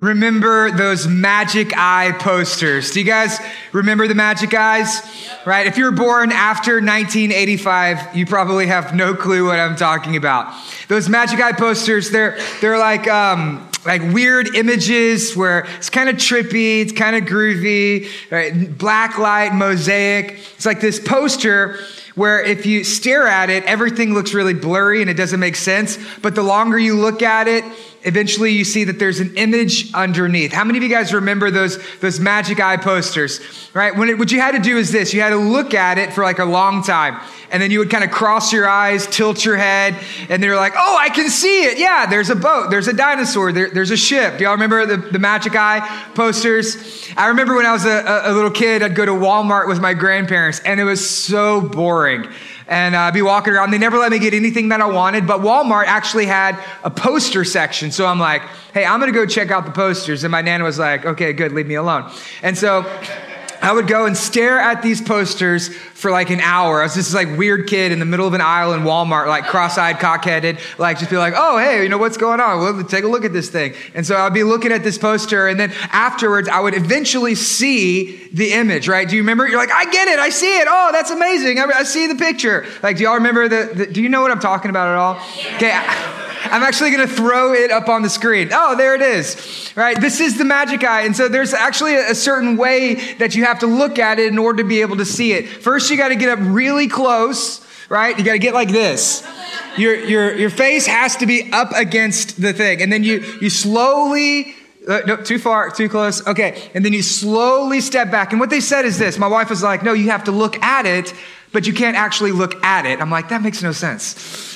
Remember those magic eye posters? Do you guys remember the magic eyes? Right? If you were born after 1985, you probably have no clue what I'm talking about. Those magic eye posters, they're, they're like, um, like weird images where it's kind of trippy, it's kind of groovy, right? Black light, mosaic. It's like this poster where if you stare at it, everything looks really blurry and it doesn't make sense. But the longer you look at it, eventually you see that there's an image underneath. How many of you guys remember those, those magic eye posters? Right? When it, what you had to do is this you had to look at it for like a long time. And then you would kind of cross your eyes, tilt your head, and they're like, oh, I can see it. Yeah, there's a boat, there's a dinosaur, there, there's a ship. Do y'all remember the, the magic eye posters? I remember when I was a, a little kid, I'd go to Walmart with my grandparents, and it was so boring and uh, be walking around. They never let me get anything that I wanted, but Walmart actually had a poster section. So I'm like, hey, I'm gonna go check out the posters. And my nana was like, okay, good, leave me alone. And so I would go and stare at these posters for like an hour. I was just like weird kid in the middle of an aisle in Walmart, like cross-eyed, cockheaded, like just be like, oh, hey, you know, what's going on? Well, take a look at this thing. And so I'd be looking at this poster and then afterwards I would eventually see the image, right? Do you remember? You're like, I get it. I see it. Oh, that's amazing. I, I see the picture. Like, do y'all remember the, the, do you know what I'm talking about at all? Okay. I'm actually going to throw it up on the screen. Oh, there it is. Right? This is the magic eye. And so there's actually a certain way that you have to look at it in order to be able to see it. First, you got to get up really close, right? You got to get like this. Your, your, your face has to be up against the thing. And then you, you slowly uh, no, too far, too close. Okay. And then you slowly step back. And what they said is this my wife was like, no, you have to look at it, but you can't actually look at it. I'm like, that makes no sense.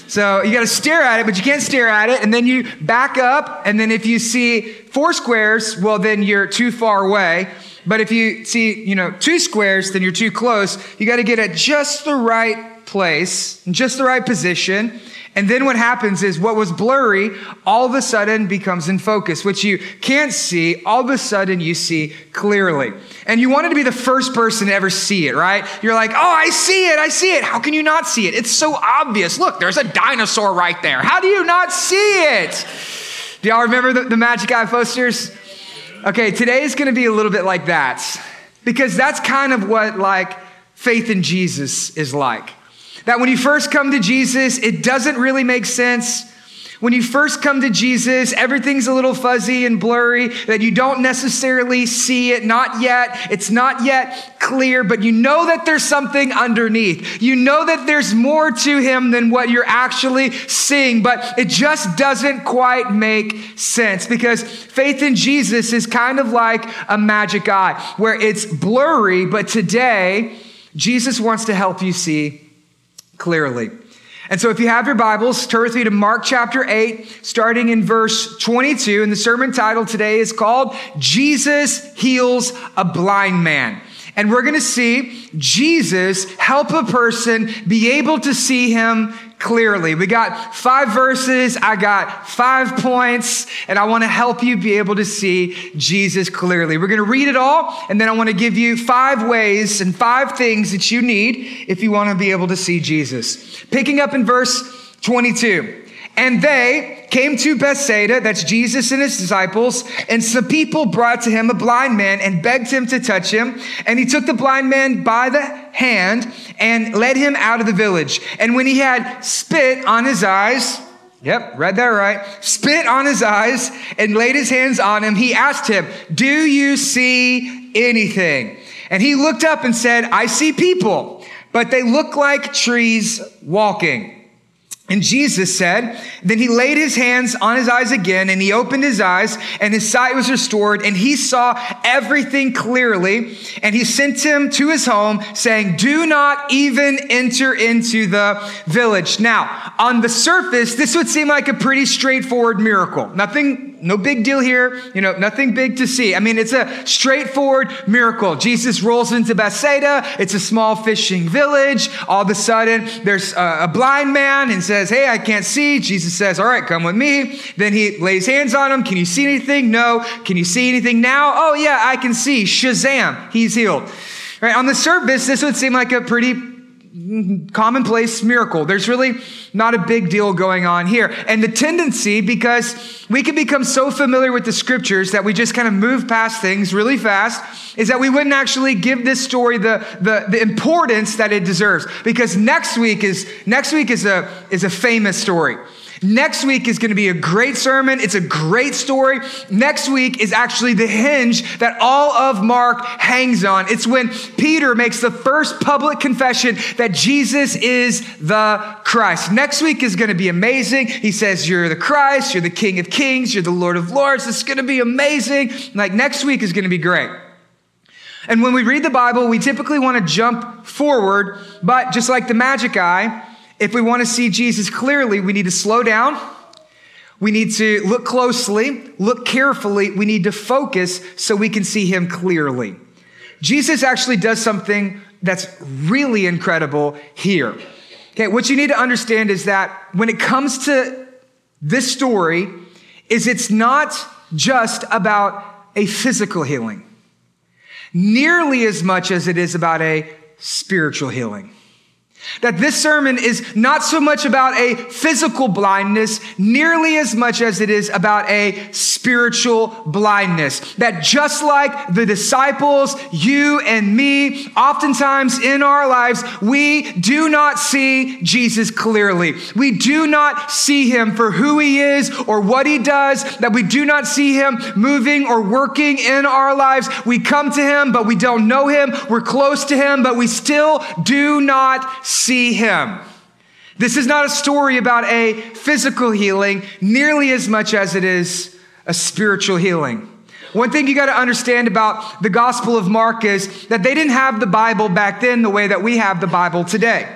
So you got to stare at it, but you can't stare at it. And then you back up. And then if you see four squares, well, then you're too far away. But if you see, you know, two squares, then you're too close. You got to get at just the right place, just the right position. And then what happens is what was blurry all of a sudden becomes in focus, which you can't see, all of a sudden you see clearly. And you wanted to be the first person to ever see it, right? You're like, oh, I see it, I see it. How can you not see it? It's so obvious. Look, there's a dinosaur right there. How do you not see it? Do y'all remember the, the Magic Eye posters? Okay, today is gonna be a little bit like that because that's kind of what like faith in Jesus is like. That when you first come to Jesus, it doesn't really make sense. When you first come to Jesus, everything's a little fuzzy and blurry, that you don't necessarily see it, not yet. It's not yet clear, but you know that there's something underneath. You know that there's more to him than what you're actually seeing, but it just doesn't quite make sense because faith in Jesus is kind of like a magic eye where it's blurry, but today, Jesus wants to help you see clearly. And so, if you have your Bibles, turn with me to Mark chapter 8, starting in verse 22. And the sermon title today is called Jesus Heals a Blind Man. And we're going to see Jesus help a person be able to see him clearly. We got five verses. I got five points and I want to help you be able to see Jesus clearly. We're going to read it all and then I want to give you five ways and five things that you need if you want to be able to see Jesus. Picking up in verse 22. And they came to Bethsaida, that's Jesus and his disciples, and some people brought to him a blind man and begged him to touch him. And he took the blind man by the hand and led him out of the village. And when he had spit on his eyes, Yep, read that right. Spit on his eyes and laid his hands on him. He asked him, Do you see anything? And he looked up and said, I see people, but they look like trees walking. And Jesus said, then he laid his hands on his eyes again and he opened his eyes and his sight was restored and he saw everything clearly. And he sent him to his home saying, do not even enter into the village. Now, on the surface, this would seem like a pretty straightforward miracle. Nothing no big deal here. You know, nothing big to see. I mean, it's a straightforward miracle. Jesus rolls into Bethsaida. It's a small fishing village. All of a sudden, there's a blind man and says, Hey, I can't see. Jesus says, All right, come with me. Then he lays hands on him. Can you see anything? No. Can you see anything now? Oh, yeah, I can see. Shazam, he's healed. Right? On the surface, this would seem like a pretty commonplace miracle. There's really not a big deal going on here. And the tendency, because we can become so familiar with the scriptures that we just kind of move past things really fast, is that we wouldn't actually give this story the, the, the importance that it deserves. Because next week is, next week is a, is a famous story. Next week is going to be a great sermon. It's a great story. Next week is actually the hinge that all of Mark hangs on. It's when Peter makes the first public confession that Jesus is the Christ. Next week is going to be amazing. He says, You're the Christ, you're the King of Kings, you're the Lord of Lords. It's going to be amazing. Like next week is going to be great. And when we read the Bible, we typically want to jump forward, but just like the magic eye, if we want to see Jesus clearly, we need to slow down. We need to look closely, look carefully. We need to focus so we can see him clearly. Jesus actually does something that's really incredible here. Okay, what you need to understand is that when it comes to this story, is it's not just about a physical healing, nearly as much as it is about a spiritual healing. That this sermon is not so much about a physical blindness nearly as much as it is about a spiritual blindness. That just like the disciples, you and me, oftentimes in our lives, we do not see Jesus clearly. We do not see him for who he is or what he does, that we do not see him moving or working in our lives. We come to him, but we don't know him. We're close to him, but we still do not see him. This is not a story about a physical healing nearly as much as it is a spiritual healing. One thing you got to understand about the Gospel of Mark is that they didn't have the Bible back then the way that we have the Bible today.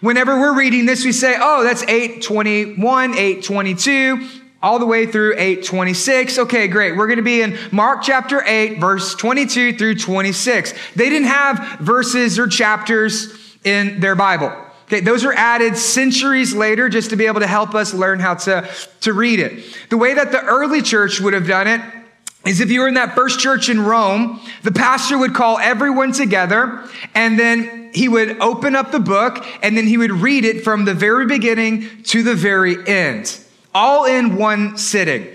Whenever we're reading this, we say, oh, that's 821, 822, all the way through 826. Okay, great. We're going to be in Mark chapter 8, verse 22 through 26. They didn't have verses or chapters in their Bible. Okay, those are added centuries later just to be able to help us learn how to, to read it. The way that the early church would have done it is if you were in that first church in Rome, the pastor would call everyone together and then he would open up the book and then he would read it from the very beginning to the very end, all in one sitting.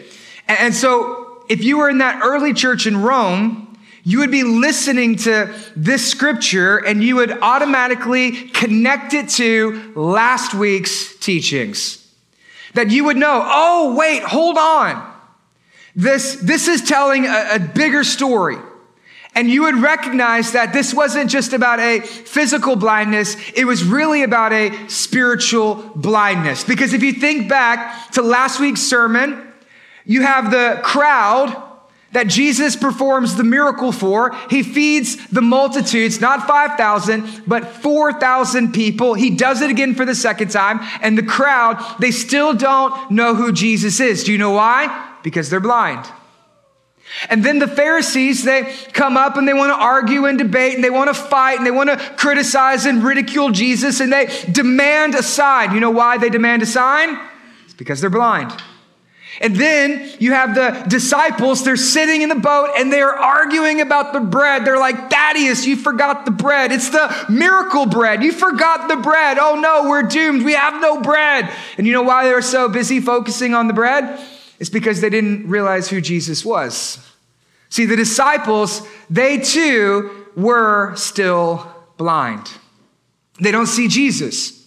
And so if you were in that early church in Rome, you would be listening to this scripture and you would automatically connect it to last week's teachings. That you would know, oh, wait, hold on. This, this is telling a, a bigger story. And you would recognize that this wasn't just about a physical blindness, it was really about a spiritual blindness. Because if you think back to last week's sermon, you have the crowd that Jesus performs the miracle for. He feeds the multitudes, not 5,000, but 4,000 people. He does it again for the second time. And the crowd, they still don't know who Jesus is. Do you know why? Because they're blind. And then the Pharisees, they come up and they want to argue and debate and they want to fight and they want to criticize and ridicule Jesus and they demand a sign. You know why they demand a sign? It's because they're blind. And then you have the disciples, they're sitting in the boat and they're arguing about the bread. They're like, Thaddeus, you forgot the bread. It's the miracle bread. You forgot the bread. Oh no, we're doomed. We have no bread. And you know why they were so busy focusing on the bread? It's because they didn't realize who Jesus was. See, the disciples, they too were still blind. They don't see Jesus.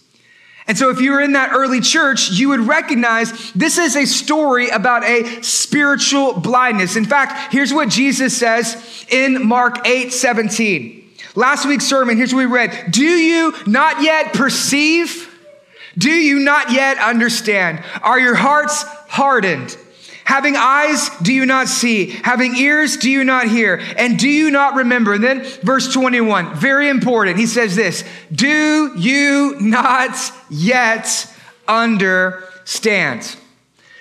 And so if you were in that early church, you would recognize this is a story about a spiritual blindness. In fact, here's what Jesus says in Mark 8, 17. Last week's sermon, here's what we read. Do you not yet perceive? Do you not yet understand? Are your hearts hardened? Having eyes, do you not see? Having ears, do you not hear? And do you not remember? And then verse 21, very important. He says this, do you not yet understand?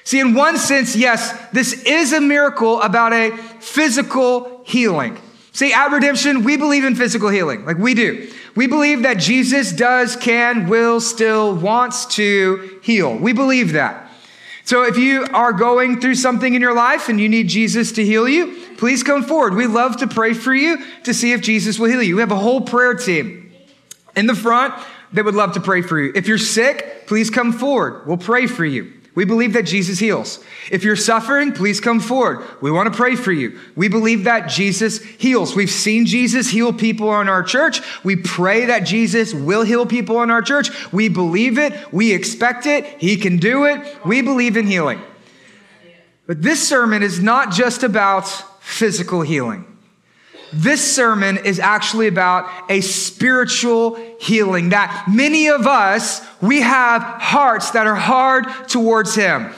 See, in one sense, yes, this is a miracle about a physical healing. See, at Redemption, we believe in physical healing. Like we do. We believe that Jesus does, can, will, still, wants to heal. We believe that. So if you are going through something in your life and you need Jesus to heal you, please come forward. We love to pray for you to see if Jesus will heal you. We have a whole prayer team in the front that would love to pray for you. If you're sick, please come forward. We'll pray for you. We believe that Jesus heals. If you're suffering, please come forward. We want to pray for you. We believe that Jesus heals. We've seen Jesus heal people in our church. We pray that Jesus will heal people in our church. We believe it. We expect it. He can do it. We believe in healing. But this sermon is not just about physical healing. This sermon is actually about a spiritual healing that many of us, we have hearts that are hard towards Him.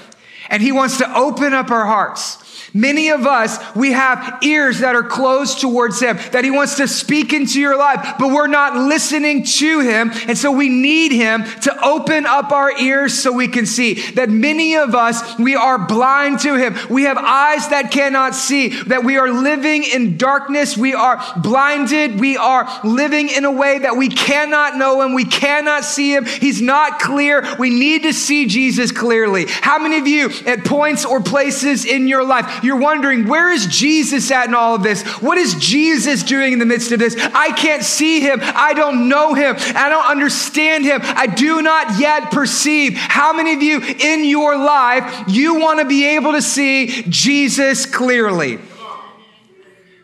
And He wants to open up our hearts. Many of us, we have ears that are closed towards Him, that He wants to speak into your life, but we're not listening to Him. And so we need Him to open up our ears so we can see. That many of us, we are blind to Him. We have eyes that cannot see, that we are living in darkness. We are blinded. We are living in a way that we cannot know Him. We cannot see Him. He's not clear. We need to see Jesus clearly. How many of you at points or places in your life, you're wondering, where is Jesus at in all of this? What is Jesus doing in the midst of this? I can't see him. I don't know him. I don't understand him. I do not yet perceive. How many of you in your life, you want to be able to see Jesus clearly?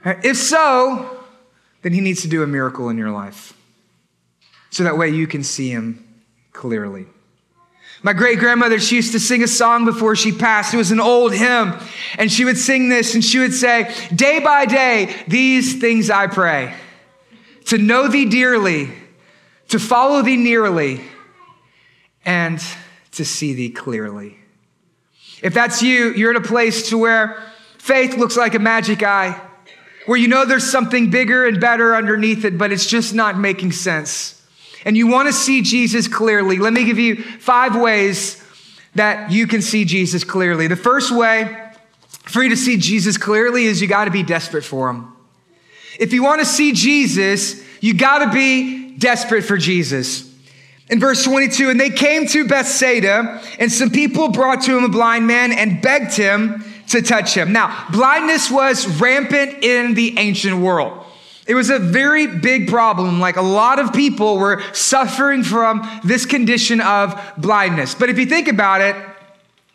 If so, then he needs to do a miracle in your life. So that way you can see him clearly. My great grandmother, she used to sing a song before she passed. It was an old hymn. And she would sing this and she would say, Day by day, these things I pray to know thee dearly, to follow thee nearly, and to see thee clearly. If that's you, you're in a place to where faith looks like a magic eye, where you know there's something bigger and better underneath it, but it's just not making sense and you want to see Jesus clearly, let me give you five ways that you can see Jesus clearly. The first way for you to see Jesus clearly is you got to be desperate for him. If you want to see Jesus, you got to be desperate for Jesus. In verse 22, and they came to Bethsaida, and some people brought to him a blind man and begged him to touch him. Now, blindness was rampant in the ancient world. It was a very big problem. Like a lot of people were suffering from this condition of blindness. But if you think about it,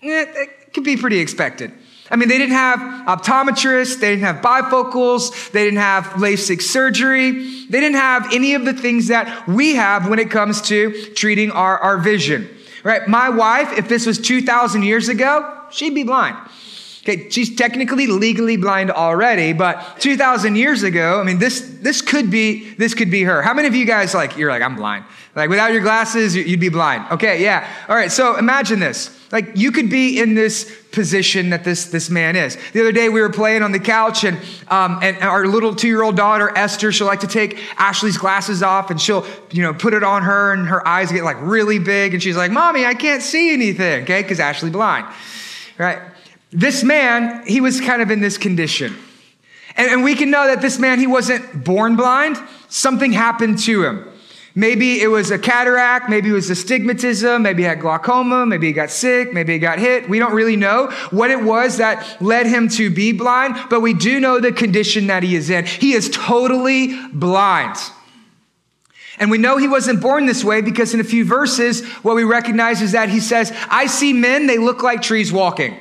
eh, it could be pretty expected. I mean, they didn't have optometrists, they didn't have bifocals, they didn't have LASIK surgery, they didn't have any of the things that we have when it comes to treating our, our vision. Right? My wife, if this was 2,000 years ago, she'd be blind. Okay, she's technically legally blind already, but 2,000 years ago, I mean, this, this could be, this could be her. How many of you guys like, you're like, I'm blind. Like without your glasses, you'd be blind. Okay, yeah. All right, so imagine this. Like you could be in this position that this, this man is. The other day we were playing on the couch and, um, and our little two-year-old daughter, Esther, she'll like to take Ashley's glasses off and she'll, you know, put it on her and her eyes get like really big and she's like, mommy, I can't see anything. Okay, because Ashley blind. Right? This man, he was kind of in this condition. And, and, we can know that this man, he wasn't born blind. Something happened to him. Maybe it was a cataract, maybe it was astigmatism, maybe he had glaucoma, maybe he got sick, maybe he got hit. We don't really know what it was that led him to be blind, but we do know the condition that he is in. He is totally blind. And we know he wasn't born this way because in a few verses, what we recognize is that he says, I see men, they look like trees walking.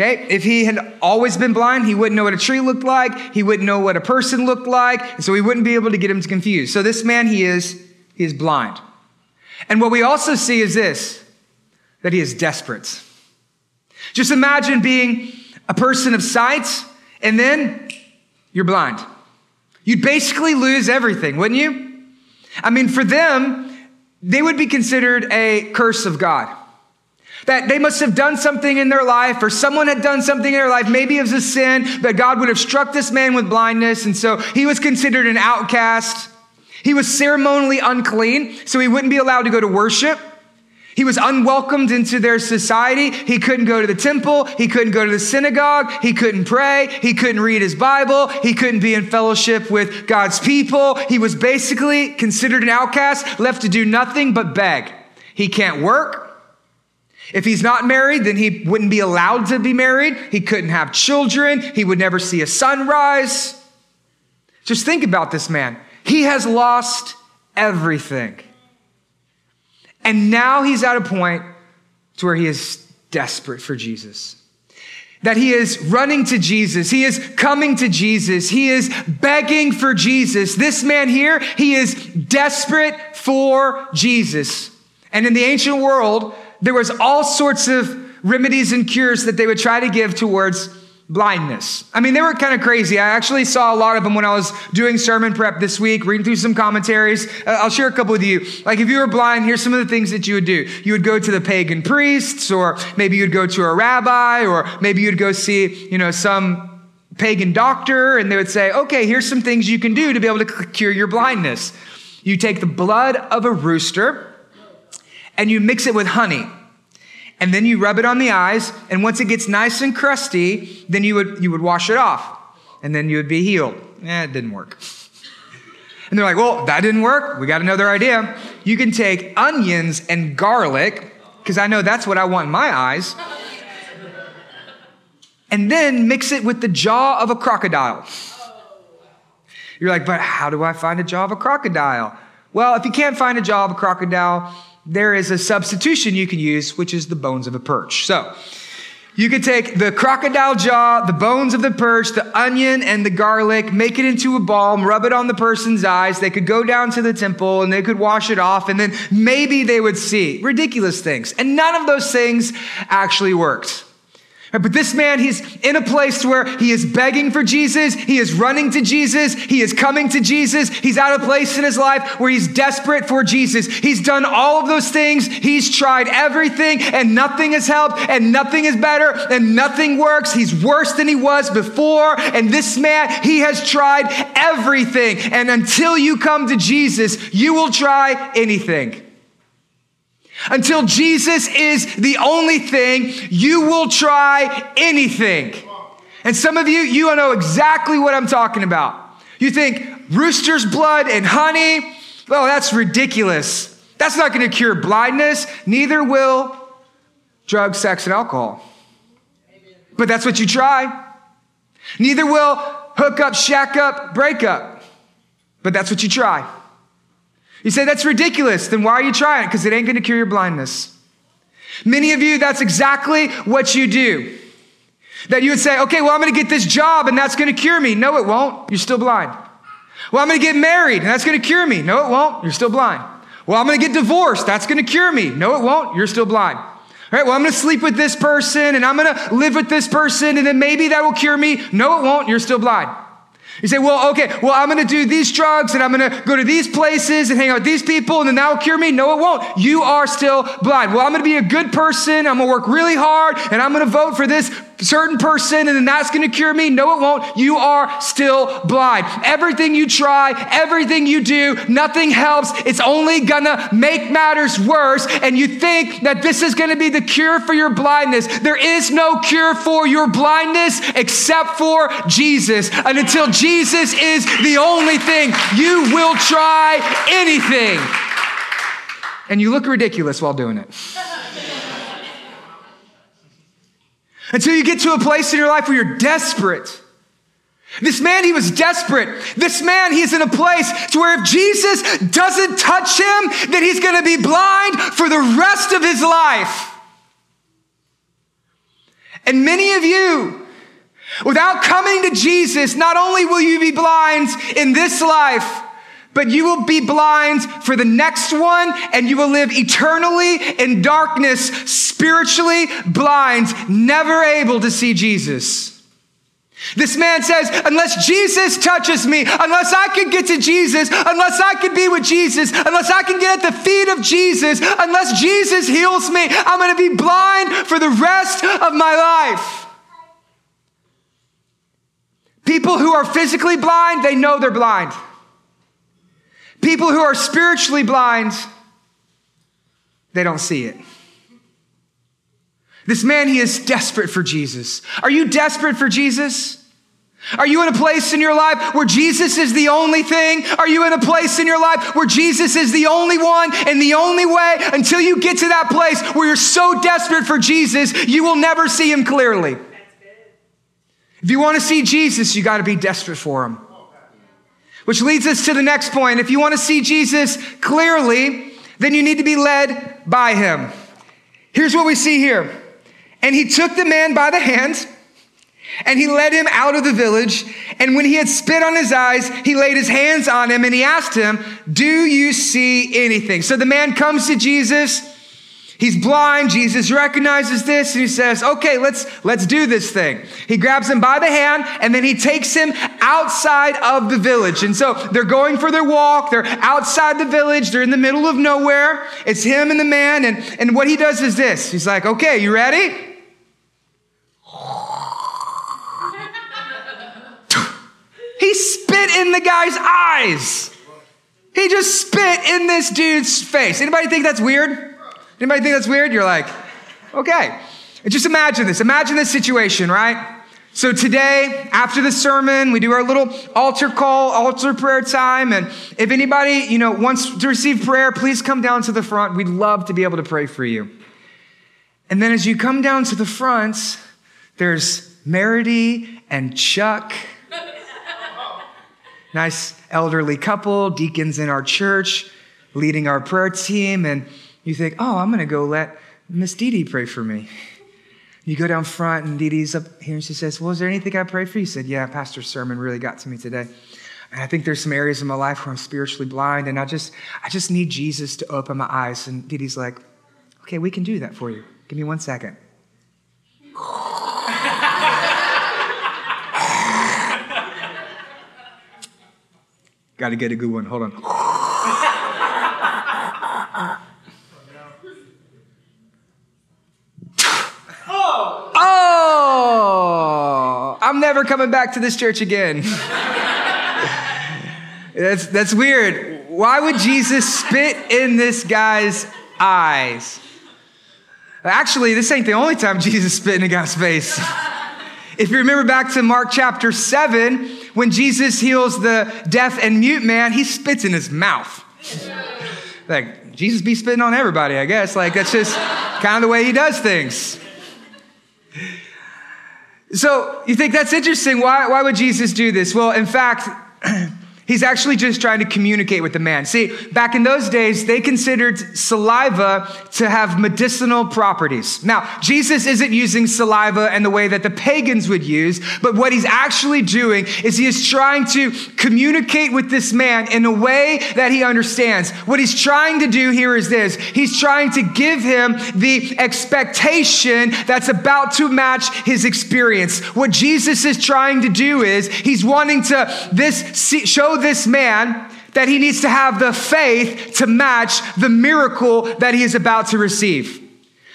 Okay, if he had always been blind, he wouldn't know what a tree looked like. He wouldn't know what a person looked like. And so he wouldn't be able to get him confused. So this man, he is, he is blind. And what we also see is this, that he is desperate. Just imagine being a person of sight and then you're blind. You'd basically lose everything, wouldn't you? I mean, for them, they would be considered a curse of God. That they must have done something in their life, or someone had done something in their life. Maybe it was a sin, but God would have struck this man with blindness. And so he was considered an outcast. He was ceremonially unclean, so he wouldn't be allowed to go to worship. He was unwelcomed into their society. He couldn't go to the temple. He couldn't go to the synagogue. He couldn't pray. He couldn't read his Bible. He couldn't be in fellowship with God's people. He was basically considered an outcast, left to do nothing but beg. He can't work. If he's not married, then he wouldn't be allowed to be married. He couldn't have children. He would never see a sunrise. Just think about this man. He has lost everything. And now he's at a point to where he is desperate for Jesus. That he is running to Jesus. He is coming to Jesus. He is begging for Jesus. This man here, he is desperate for Jesus. And in the ancient world, there was all sorts of remedies and cures that they would try to give towards blindness. I mean, they were kind of crazy. I actually saw a lot of them when I was doing sermon prep this week, reading through some commentaries. Uh, I'll share a couple with you. Like, if you were blind, here's some of the things that you would do. You would go to the pagan priests, or maybe you'd go to a rabbi, or maybe you'd go see, you know, some pagan doctor, and they would say, okay, here's some things you can do to be able to cure your blindness. You take the blood of a rooster and you mix it with honey and then you rub it on the eyes, and once it gets nice and crusty, then you would, you would wash it off, and then you would be healed. Eh, it didn't work. And they're like, well, that didn't work. We got another idea. You can take onions and garlic, because I know that's what I want in my eyes, and then mix it with the jaw of a crocodile. You're like, but how do I find a jaw of a crocodile? Well, if you can't find a jaw of a crocodile, there is a substitution you can use, which is the bones of a perch. So, you could take the crocodile jaw, the bones of the perch, the onion, and the garlic, make it into a balm, rub it on the person's eyes. They could go down to the temple and they could wash it off, and then maybe they would see. Ridiculous things. And none of those things actually worked. But this man, he's in a place where he is begging for Jesus. He is running to Jesus. He is coming to Jesus. He's at a place in his life where he's desperate for Jesus. He's done all of those things. He's tried everything and nothing has helped and nothing is better and nothing works. He's worse than he was before. And this man, he has tried everything. And until you come to Jesus, you will try anything. Until Jesus is the only thing, you will try anything. And some of you, you know exactly what I'm talking about. You think rooster's blood and honey, well, that's ridiculous. That's not going to cure blindness. Neither will drugs, sex, and alcohol. But that's what you try. Neither will hook up, shack up, break up. But that's what you try. You say, that's ridiculous. Then why are you trying it? Because it ain't going to cure your blindness. Many of you, that's exactly what you do. That you would say, okay, well, I'm going to get this job and that's going to cure me. No, it won't. You're still blind. Well, I'm going to get married and that's going to cure me. No, it won't. You're still blind. Well, I'm going to get divorced. That's going to cure me. No, it won't. You're still blind. All right, well, I'm going to sleep with this person and I'm going to live with this person and then maybe that will cure me. No, it won't. You're still blind. You say, well, okay, well, I'm going to do these drugs and I'm going to go to these places and hang out with these people and then that will cure me. No, it won't. You are still blind. Well, I'm going to be a good person. I'm going to work really hard and I'm going to vote for this certain person and then that's going to cure me. No, it won't. You are still blind. Everything you try, everything you do, nothing helps. It's only going to make matters worse. And you think that this is going to be the cure for your blindness. There is no cure for your blindness except for Jesus. And until Jesus is the only thing, you will try anything. And you look ridiculous while doing it. Until you get to a place in your life where you're desperate. This man, he was desperate. This man, he's in a place to where if Jesus doesn't touch him, then he's going to be blind for the rest of his life. And many of you, without coming to Jesus, not only will you be blind in this life, but you will be blind for the next one and you will live eternally in darkness, spiritually blind, never able to see Jesus. This man says, unless Jesus touches me, unless I can get to Jesus, unless I can be with Jesus, unless I can get at the feet of Jesus, unless Jesus heals me, I'm going to be blind for the rest of my life. People who are physically blind, they know they're blind. People who are spiritually blind, they don't see it. This man, he is desperate for Jesus. Are you desperate for Jesus? Are you in a place in your life where Jesus is the only thing? Are you in a place in your life where Jesus is the only one and the only way until you get to that place where you're so desperate for Jesus, you will never see him clearly? If you want to see Jesus, you got to be desperate for him. Which leads us to the next point. If you want to see Jesus clearly, then you need to be led by him. Here's what we see here. And he took the man by the hand and he led him out of the village. And when he had spit on his eyes, he laid his hands on him and he asked him, Do you see anything? So the man comes to Jesus. He's blind. Jesus recognizes this and he says, okay, let's, let's do this thing. He grabs him by the hand and then he takes him outside of the village. And so they're going for their walk. They're outside the village. They're in the middle of nowhere. It's him and the man. And, and what he does is this. He's like, okay, you ready? he spit in the guy's eyes. He just spit in this dude's face. Anybody think that's weird? Anybody think that's weird? You're like, okay. Just imagine this. Imagine this situation, right? So today, after the sermon, we do our little altar call, altar prayer time. And if anybody, you know, wants to receive prayer, please come down to the front. We'd love to be able to pray for you. And then as you come down to the front, there's Merity and Chuck. nice elderly couple, deacons in our church, leading our prayer team. And you think, oh, I'm going to go let Miss Dee Dee pray for me. You go down front, and Dee Dee's up here, and she says, Well, is there anything I pray for you? said, Yeah, Pastor's sermon really got to me today. And I think there's some areas in my life where I'm spiritually blind, and I just, I just need Jesus to open my eyes. And Dee Dee's like, Okay, we can do that for you. Give me one second. Got to get a good one. Hold on. I'm never coming back to this church again. that's, that's weird. Why would Jesus spit in this guy's eyes? Actually, this ain't the only time Jesus spit in a guy's face. If you remember back to Mark chapter 7, when Jesus heals the deaf and mute man, he spits in his mouth. Like, Jesus be spitting on everybody, I guess. Like, that's just kind of the way he does things. So you think that's interesting. Why, why would Jesus do this? Well, in fact, He's actually just trying to communicate with the man. See, back in those days, they considered saliva to have medicinal properties. Now, Jesus isn't using saliva in the way that the pagans would use, but what he's actually doing is he is trying to communicate with this man in a way that he understands. What he's trying to do here is this he's trying to give him the expectation that's about to match his experience. What Jesus is trying to do is he's wanting to this show this man that he needs to have the faith to match the miracle that he is about to receive.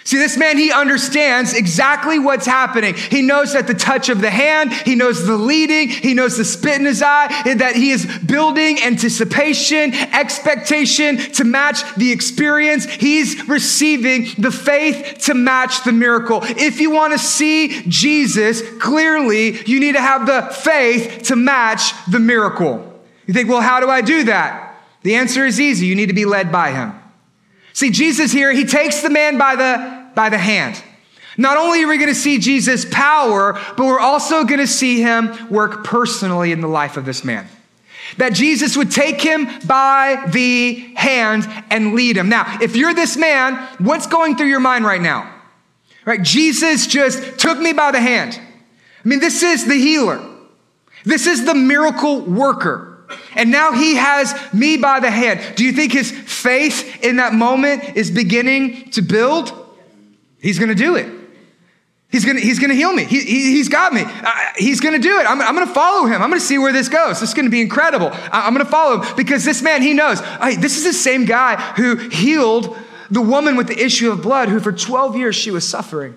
See, this man, he understands exactly what's happening. He knows that the touch of the hand, he knows the leading, he knows the spit in his eye, that he is building anticipation, expectation to match the experience. He's receiving the faith to match the miracle. If you want to see Jesus clearly, you need to have the faith to match the miracle. You think, well, how do I do that? The answer is easy. You need to be led by him. See, Jesus here, he takes the man by the, by the hand. Not only are we going to see Jesus' power, but we're also going to see him work personally in the life of this man. That Jesus would take him by the hand and lead him. Now, if you're this man, what's going through your mind right now? Right? Jesus just took me by the hand. I mean, this is the healer. This is the miracle worker. And now he has me by the hand. Do you think his faith in that moment is beginning to build? He's going to do it. He's to, he's to heal me. He, he, has got me. He's to do it. I'm, I'm to follow him. I'm to see where this goes. This is to be incredible. I, am to follow him because this man, he knows. Hey, this is the same guy who healed the woman with the issue of blood who for 12 years she was suffering.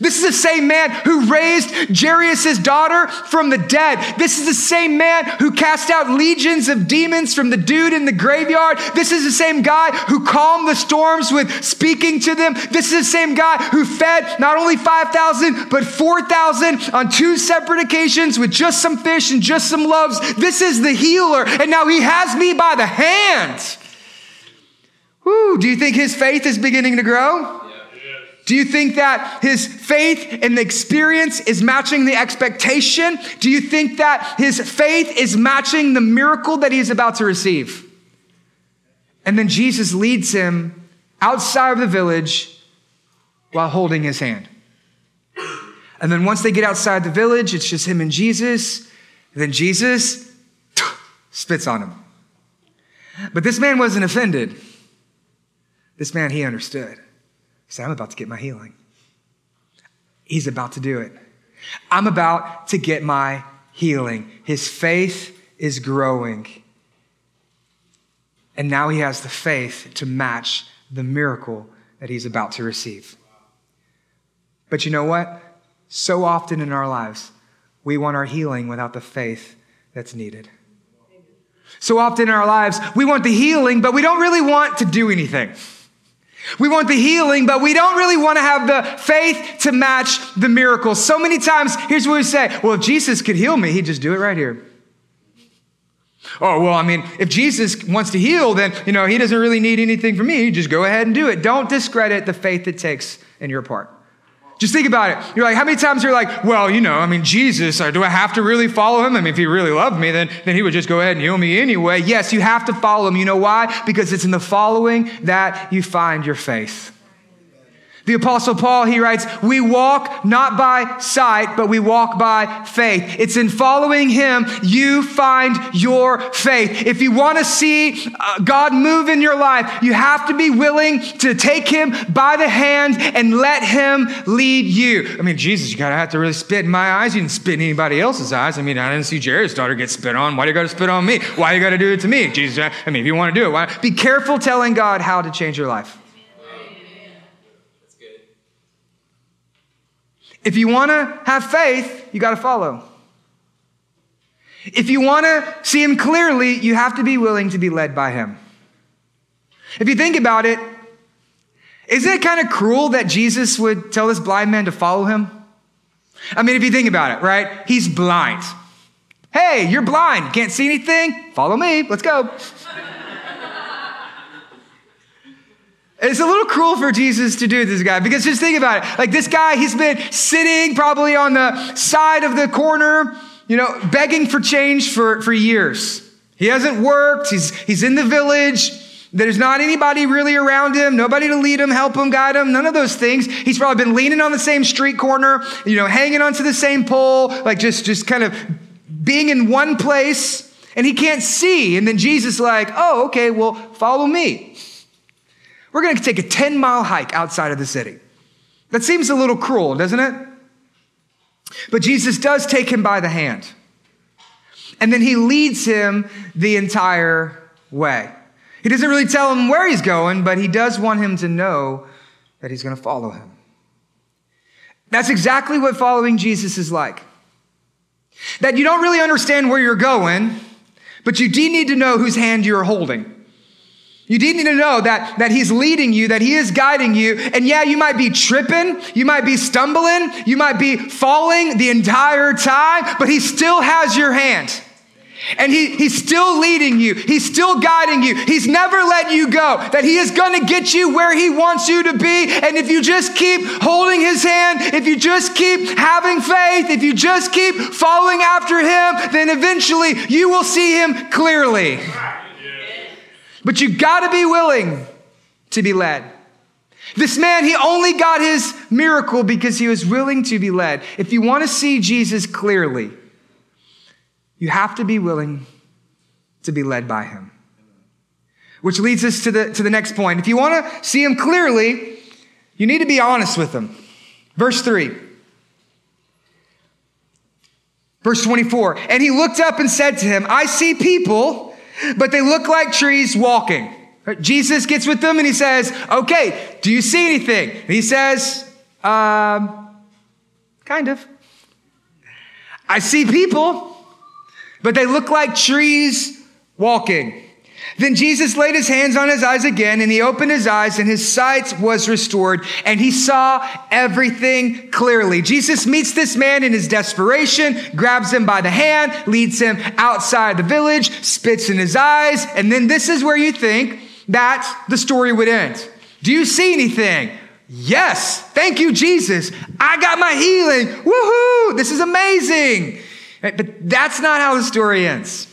This is the same man who raised Jairus' daughter from the dead. This is the same man who cast out legions of demons from the dude in the graveyard. This is the same guy who calmed the storms with speaking to them. This is the same guy who fed not only 5,000, but 4,000 on two separate occasions with just some fish and just some loaves. This is the healer. And now he has me by the hand. Woo, do you think his faith is beginning to grow? Do you think that his faith and the experience is matching the expectation? Do you think that his faith is matching the miracle that he is about to receive? And then Jesus leads him outside of the village while holding his hand. And then once they get outside the village, it's just him and Jesus. And then Jesus spits on him. But this man wasn't offended. This man, he understood. Said, I'm about to get my healing. He's about to do it. I'm about to get my healing. His faith is growing. And now he has the faith to match the miracle that he's about to receive. But you know what? So often in our lives, we want our healing without the faith that's needed. So often in our lives, we want the healing, but we don't really want to do anything. We want the healing, but we don't really want to have the faith to match the miracle. So many times, here's what we say Well, if Jesus could heal me, he'd just do it right here. Oh, well, I mean, if Jesus wants to heal, then, you know, he doesn't really need anything from me. just go ahead and do it. Don't discredit the faith it takes in your part. Just think about it. You're like, how many times you're like, well, you know, I mean, Jesus, or do I have to really follow him? I mean, if he really loved me, then, then he would just go ahead and heal me anyway. Yes, you have to follow him. You know why? Because it's in the following that you find your faith. The apostle Paul, he writes, we walk not by sight, but we walk by faith. It's in following him you find your faith. If you want to see uh, God move in your life, you have to be willing to take him by the hand and let him lead you. I mean, Jesus, you gotta have to really spit in my eyes. You didn't spit in anybody else's eyes. I mean, I didn't see Jairus' daughter get spit on. Why do you gotta spit on me? Why do you gotta do it to me? Jesus, I mean, if you want to do it, why? Be careful telling God how to change your life. If you want to have faith, you got to follow. If you want to see him clearly, you have to be willing to be led by him. If you think about it, isn't it kind of cruel that Jesus would tell this blind man to follow him? I mean, if you think about it, right? He's blind. Hey, you're blind. Can't see anything? Follow me. Let's go. It's a little cruel for Jesus to do this guy because just think about it. Like this guy, he's been sitting probably on the side of the corner, you know, begging for change for, for years. He hasn't worked. He's, he's in the village. There's not anybody really around him, nobody to lead him, help him, guide him, none of those things. He's probably been leaning on the same street corner, you know, hanging onto the same pole, like just, just kind of being in one place and he can't see. And then Jesus like, oh, okay, well, follow me. We're going to take a 10 mile hike outside of the city. That seems a little cruel, doesn't it? But Jesus does take him by the hand. And then he leads him the entire way. He doesn't really tell him where he's going, but he does want him to know that he's going to follow him. That's exactly what following Jesus is like. That you don't really understand where you're going, but you do need to know whose hand you're holding. You need to know that, that he's leading you, that he is guiding you. And yeah, you might be tripping, you might be stumbling, you might be falling the entire time, but he still has your hand. And he, he's still leading you. He's still guiding you. He's never let you go. That he is going to get you where he wants you to be. And if you just keep holding his hand, if you just keep having faith, if you just keep following after him, then eventually you will see him clearly. But you got to be willing to be led. This man, he only got his miracle because he was willing to be led. If you want to see Jesus clearly, you have to be willing to be led by him. Which leads us to the, to the next point. If you want to see him clearly, you need to be honest with him. Verse 3. Verse 24. And he looked up and said to him, I see people but they look like trees walking. Jesus gets with them and he says, Okay, do you see anything? And he says, um, Kind of. I see people, but they look like trees walking. Then Jesus laid his hands on his eyes again, and he opened his eyes, and his sight was restored, and he saw everything clearly. Jesus meets this man in his desperation, grabs him by the hand, leads him outside the village, spits in his eyes, and then this is where you think that the story would end. Do you see anything? Yes. Thank you, Jesus. I got my healing. Woohoo! This is amazing. But that's not how the story ends.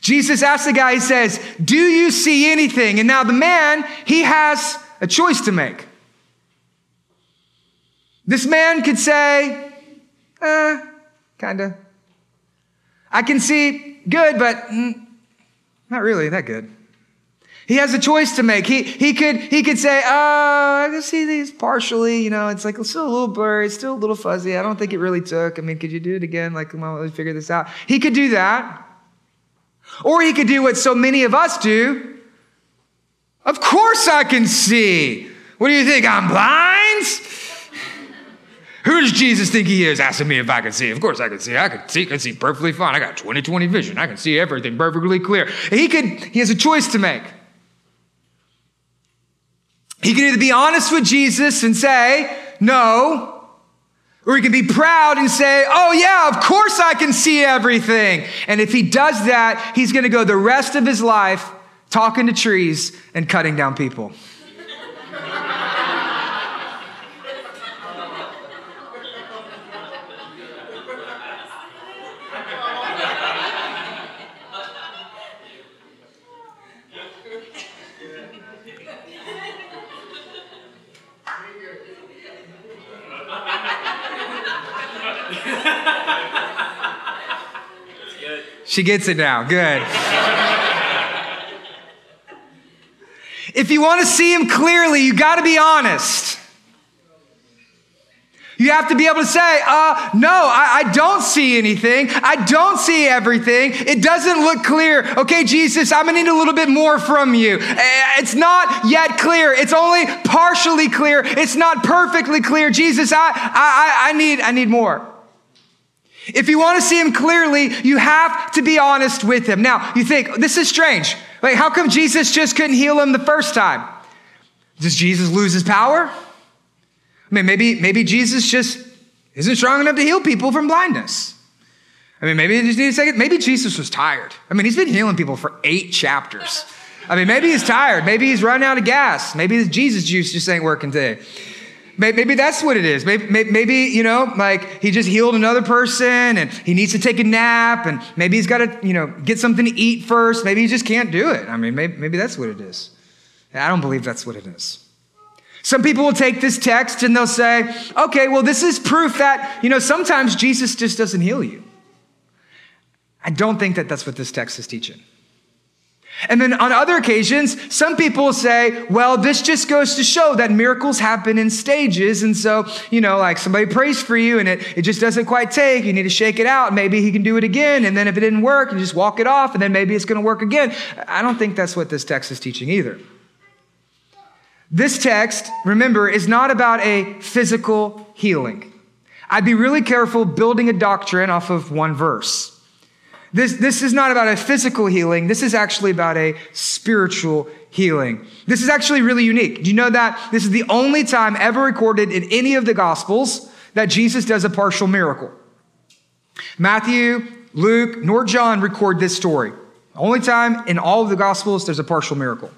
Jesus asks the guy, he says, Do you see anything? And now the man, he has a choice to make. This man could say, eh, kinda. I can see good, but mm, not really that good. He has a choice to make. He, he, could, he could say, oh, I can see these partially, you know, it's like it's still a little blurry, it's still a little fuzzy. I don't think it really took. I mean, could you do it again? Like, come on, let's figure this out. He could do that. Or he could do what so many of us do. Of course I can see. What do you think? I'm blind? Who does Jesus think he is asking me if I can see? Of course I can see. I can see, I can see perfectly fine. I got 20/20 vision. I can see everything perfectly clear. He could, he has a choice to make. He can either be honest with Jesus and say, no, or he can be proud and say, Oh, yeah, of course I can see everything. And if he does that, he's going to go the rest of his life talking to trees and cutting down people. She gets it now. Good. if you want to see him clearly, you got to be honest. You have to be able to say, uh, no, I, I, don't see anything. I don't see everything. It doesn't look clear. Okay, Jesus, I'm gonna need a little bit more from you. Eh, it's not yet clear. It's only partially clear. It's not perfectly clear. Jesus, I, I, I need, I need more. If you want to see him clearly, you have to be honest with him. Now, you think, this is strange. Like, how come Jesus just couldn't heal him the first time? Does Jesus lose his power? I mean, maybe, maybe Jesus just isn't strong enough to heal people from blindness. I mean, maybe he just need a second. Maybe Jesus was tired. I mean, he's been healing people for eight chapters. I mean, maybe he's tired. Maybe he's running out of gas. Maybe Jesus juice just ain't working today. Maybe that's what it is. Maybe, maybe, you know, like he just healed another person and he needs to take a nap and maybe he's got to, you know, get something to eat first. Maybe he just can't do it. I mean, maybe, maybe that's what it is. I don't believe that's what it is. Some people will take this text and they'll say, okay, well, this is proof that, you know, sometimes Jesus just doesn't heal you. I don't think that that's what this text is teaching. And then on other occasions, some people say, well, this just goes to show that miracles happen in stages. And so, you know, like somebody prays for you and it, it just doesn't quite take. You need to shake it out. Maybe he can do it again. And then if it didn't work, you just walk it off and then maybe it's going to work again. I don't think that's what this text is teaching either. This text, remember, is not about a physical healing. I'd be really careful building a doctrine off of one verse. This, this is not about a physical healing. This is actually about a spiritual healing. This is actually really unique. Do you know that this is the only time ever recorded in any of the Gospels that Jesus does a partial miracle? Matthew, Luke, nor John record this story. Only time in all of the Gospels there's a partial miracle.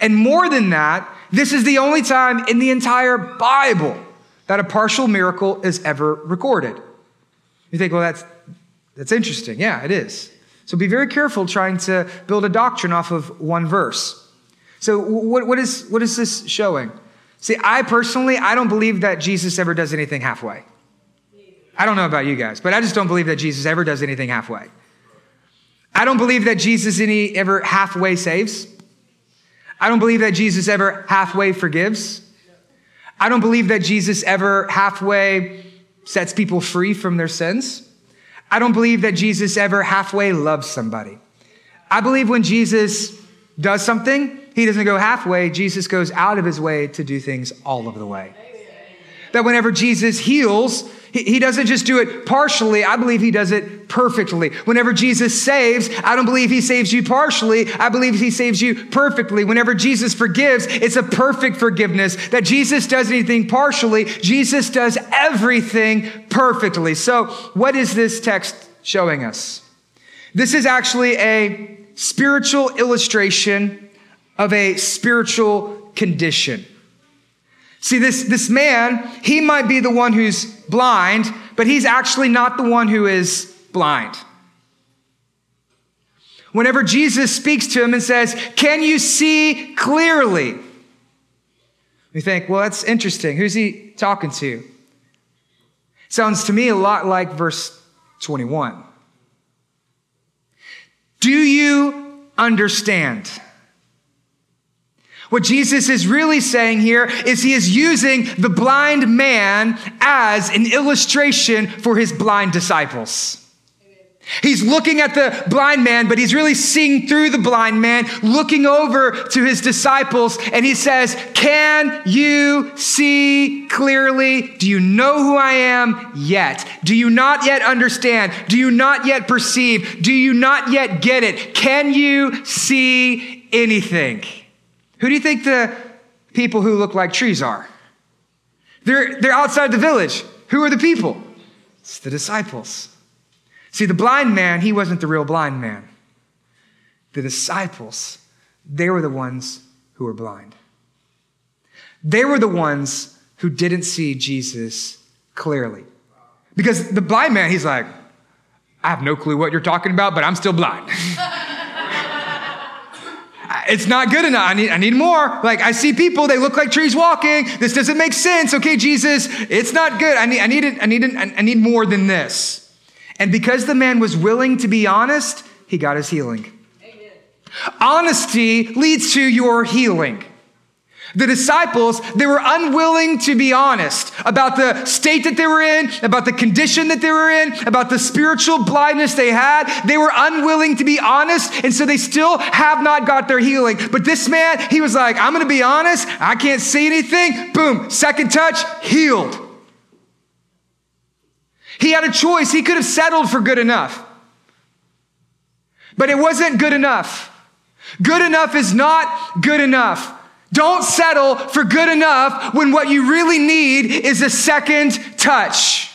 And more than that, this is the only time in the entire Bible that a partial miracle is ever recorded. You think, well, that's that's interesting. Yeah, it is. So be very careful trying to build a doctrine off of one verse. So what, what, is, what is this showing? See, I personally, I don't believe that Jesus ever does anything halfway. I don't know about you guys, but I just don't believe that Jesus ever does anything halfway. I don't believe that Jesus any ever halfway saves. I don't believe that Jesus ever halfway forgives. I don't believe that Jesus ever halfway sets people free from their sins. I don't believe that Jesus ever halfway loves somebody. I believe when Jesus does something, he doesn't go halfway. Jesus goes out of his way to do things all of the way. That whenever Jesus heals, he, doesn't just do it partially. I believe he does it perfectly. Whenever Jesus saves, I don't believe he saves you partially. I believe he saves you perfectly. Whenever Jesus forgives, it's a perfect forgiveness. That Jesus does anything partially, Jesus does everything perfectly. So, what is this text showing us? This is actually a spiritual illustration of a spiritual condition. See, this, this man, he might be the one who's blind, but he's actually not the one who is blind. Whenever Jesus speaks to him and says, Can you see clearly? We think, well, that's interesting. Who's he talking to? Sounds to me a lot like verse 21. Do you understand? What Jesus is really saying here is he is using the blind man as an illustration for his blind disciples. He's looking at the blind man, but he's really seeing through the blind man, looking over to his disciples, and he says, Can you see clearly? Do you know who I am yet? Do you not yet understand? Do you not yet perceive? Do you not yet get it? Can you see anything? Who do you think the people who look like trees are? They're, they're outside the village. Who are the people? It's the disciples. See, the blind man, he wasn't the real blind man. The disciples, they were the ones who were blind. They were the ones who didn't see Jesus clearly. Because the blind man, he's like, I have no clue what you're talking about, but I'm still blind. it's not good enough. I need, I need more. Like, I see people, they look like trees walking. This doesn't make sense. Okay, Jesus, it's not good. I need, I need, it, I need, it, I need more than this. And because the man was willing to be honest, he got his healing. Amen. Honesty leads to your healing. The disciples, they were unwilling to be honest about the state that they were in, about the condition that they were in, about the spiritual blindness they had. They were unwilling to be honest, and so they still have not got their healing. But this man, he was like, I'm gonna be honest, I can't see anything. Boom, second touch, healed. He had a choice. He could have settled for good enough. But it wasn't good enough. Good enough is not good enough. Don't settle for good enough when what you really need is a second touch.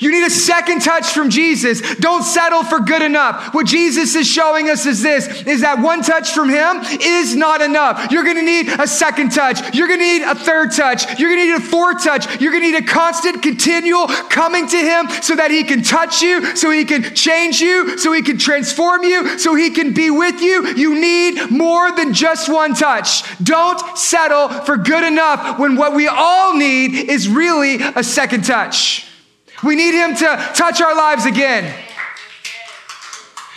You need a second touch from Jesus. Don't settle for good enough. What Jesus is showing us is this, is that one touch from Him is not enough. You're going to need a second touch. You're going to need a third touch. You're going to need a fourth touch. You're going to need a constant, continual coming to Him so that He can touch you, so He can change you, so He can transform you, so He can be with you. You need more than just one touch. Don't settle for good enough when what we all need is really a second touch. We need Him to touch our lives again.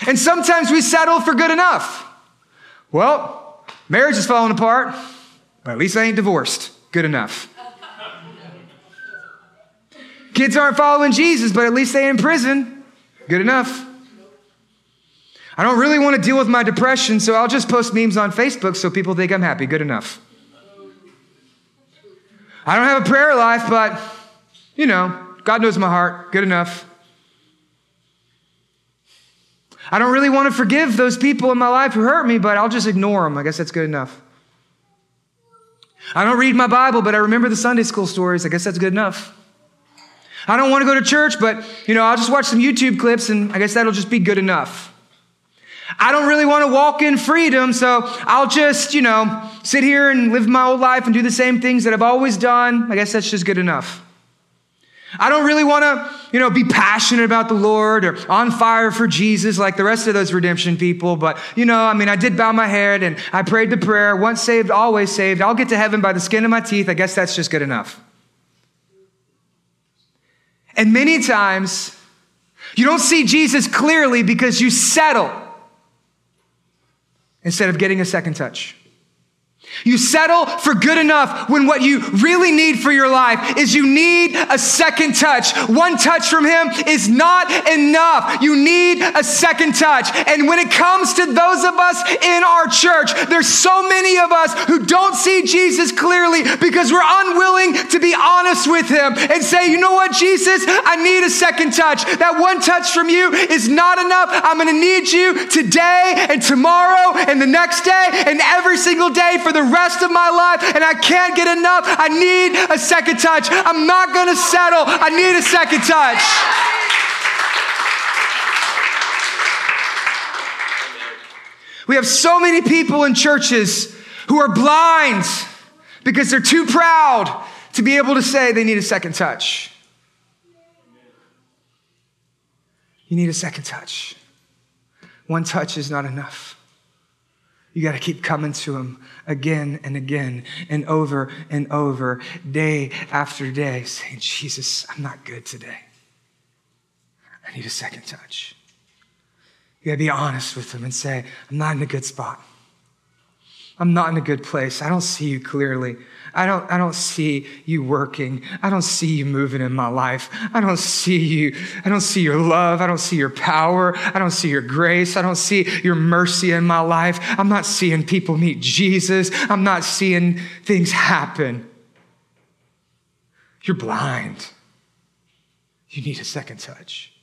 And sometimes we settle for good enough. Well, marriage is falling apart, but at least I ain't divorced. Good enough. Kids aren't following Jesus, but at least they in prison. Good enough. I don't really want to deal with my depression, so I'll just post memes on Facebook so people think I'm happy. Good enough. I don't have a prayer life, but, you know, God knows my heart. Good enough. I don't really want to forgive those people in my life who hurt me, but I'll just ignore them. I guess that's good enough. I don't read my Bible, but I remember the Sunday school stories. I guess that's good enough. I don't want to go to church, but you know, I'll just watch some YouTube clips and I guess that'll just be good enough. I don't really want to walk in freedom, so I'll just, you know, sit here and live my old life and do the same things that I've always done. I guess that's just good enough. I don't really want to, you know, be passionate about the Lord or on fire for Jesus like the rest of those redemption people. But, you know, I mean, I did bow my head and I prayed the prayer, once saved, always saved. I'll get to heaven by the skin of my teeth. I guess that's just good enough. And many times, you don't see Jesus clearly because you settle instead of getting a second touch. You settle for good enough when what you really need for your life is you need a second touch. One touch from Him is not enough. You need a second touch. And when it comes to those of us in our church, there's so many of us who don't see Jesus clearly because we're unwilling to be honest with Him and say, you know what, Jesus, I need a second touch. That one touch from you is not enough. I'm going to need you today and tomorrow and the next day and every single day for the rest of my life, and I can't get enough. I need a second touch. I'm not going to settle. I need a second touch. We have so many people in churches who are blind because they're too proud to be able to say they need a second touch. You need a second touch. One touch is not enough. You got to keep coming to Him again and again and over and over, day after day, saying, Jesus, I'm not good today. I need a second touch. You got to be honest with Him and say, I'm not in a good spot. I'm not in a good place. I don't see you clearly. I don't, I don't see you working. I don't see you moving in my life. I don't see you. I don't see your love. I don't see your power. I don't see your grace. I don't see your mercy in my life. I'm not seeing people meet Jesus. I'm not seeing things happen. You're blind. You need a second touch.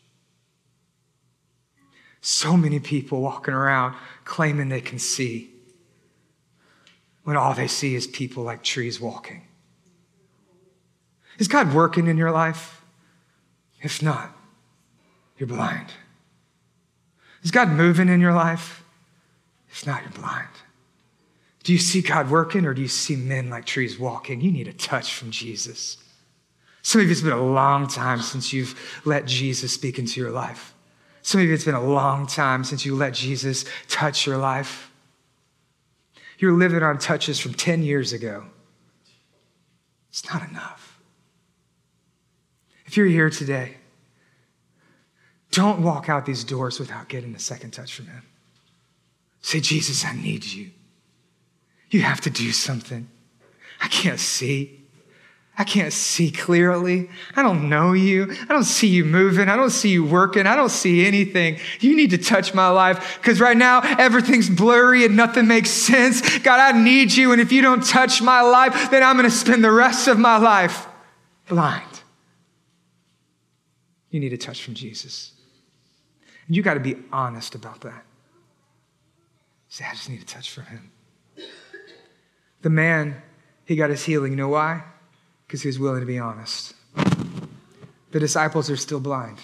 So many people walking around claiming they can see when all they see is people like trees walking? Is God working in your life? If not, you're blind. Is God moving in your life? If not, you're blind. Do you see God working or do you see men like trees walking? You need a touch from Jesus. Some of you, it's been a long time since you've let Jesus speak into your life. Some of you, it's been a long time since you let Jesus touch your life. You're living on touches from 10 years ago. It's not enough. If you're here today, don't walk out these doors without getting a second touch from Him. Say, Jesus, I need you. You have to do something. I can't see. I can't see clearly. I don't know you. I don't see you moving. I don't see you working. I don't see anything. You need to touch my life because right now everything's blurry and nothing makes sense. God, I need you. And if you don't touch my life, then I'm going to spend the rest of my life blind. You need a touch from Jesus. And you got to be honest about that. Say, I just need a touch from him. The man, he got his healing. You know why? Because he was willing to be honest. The disciples are still blind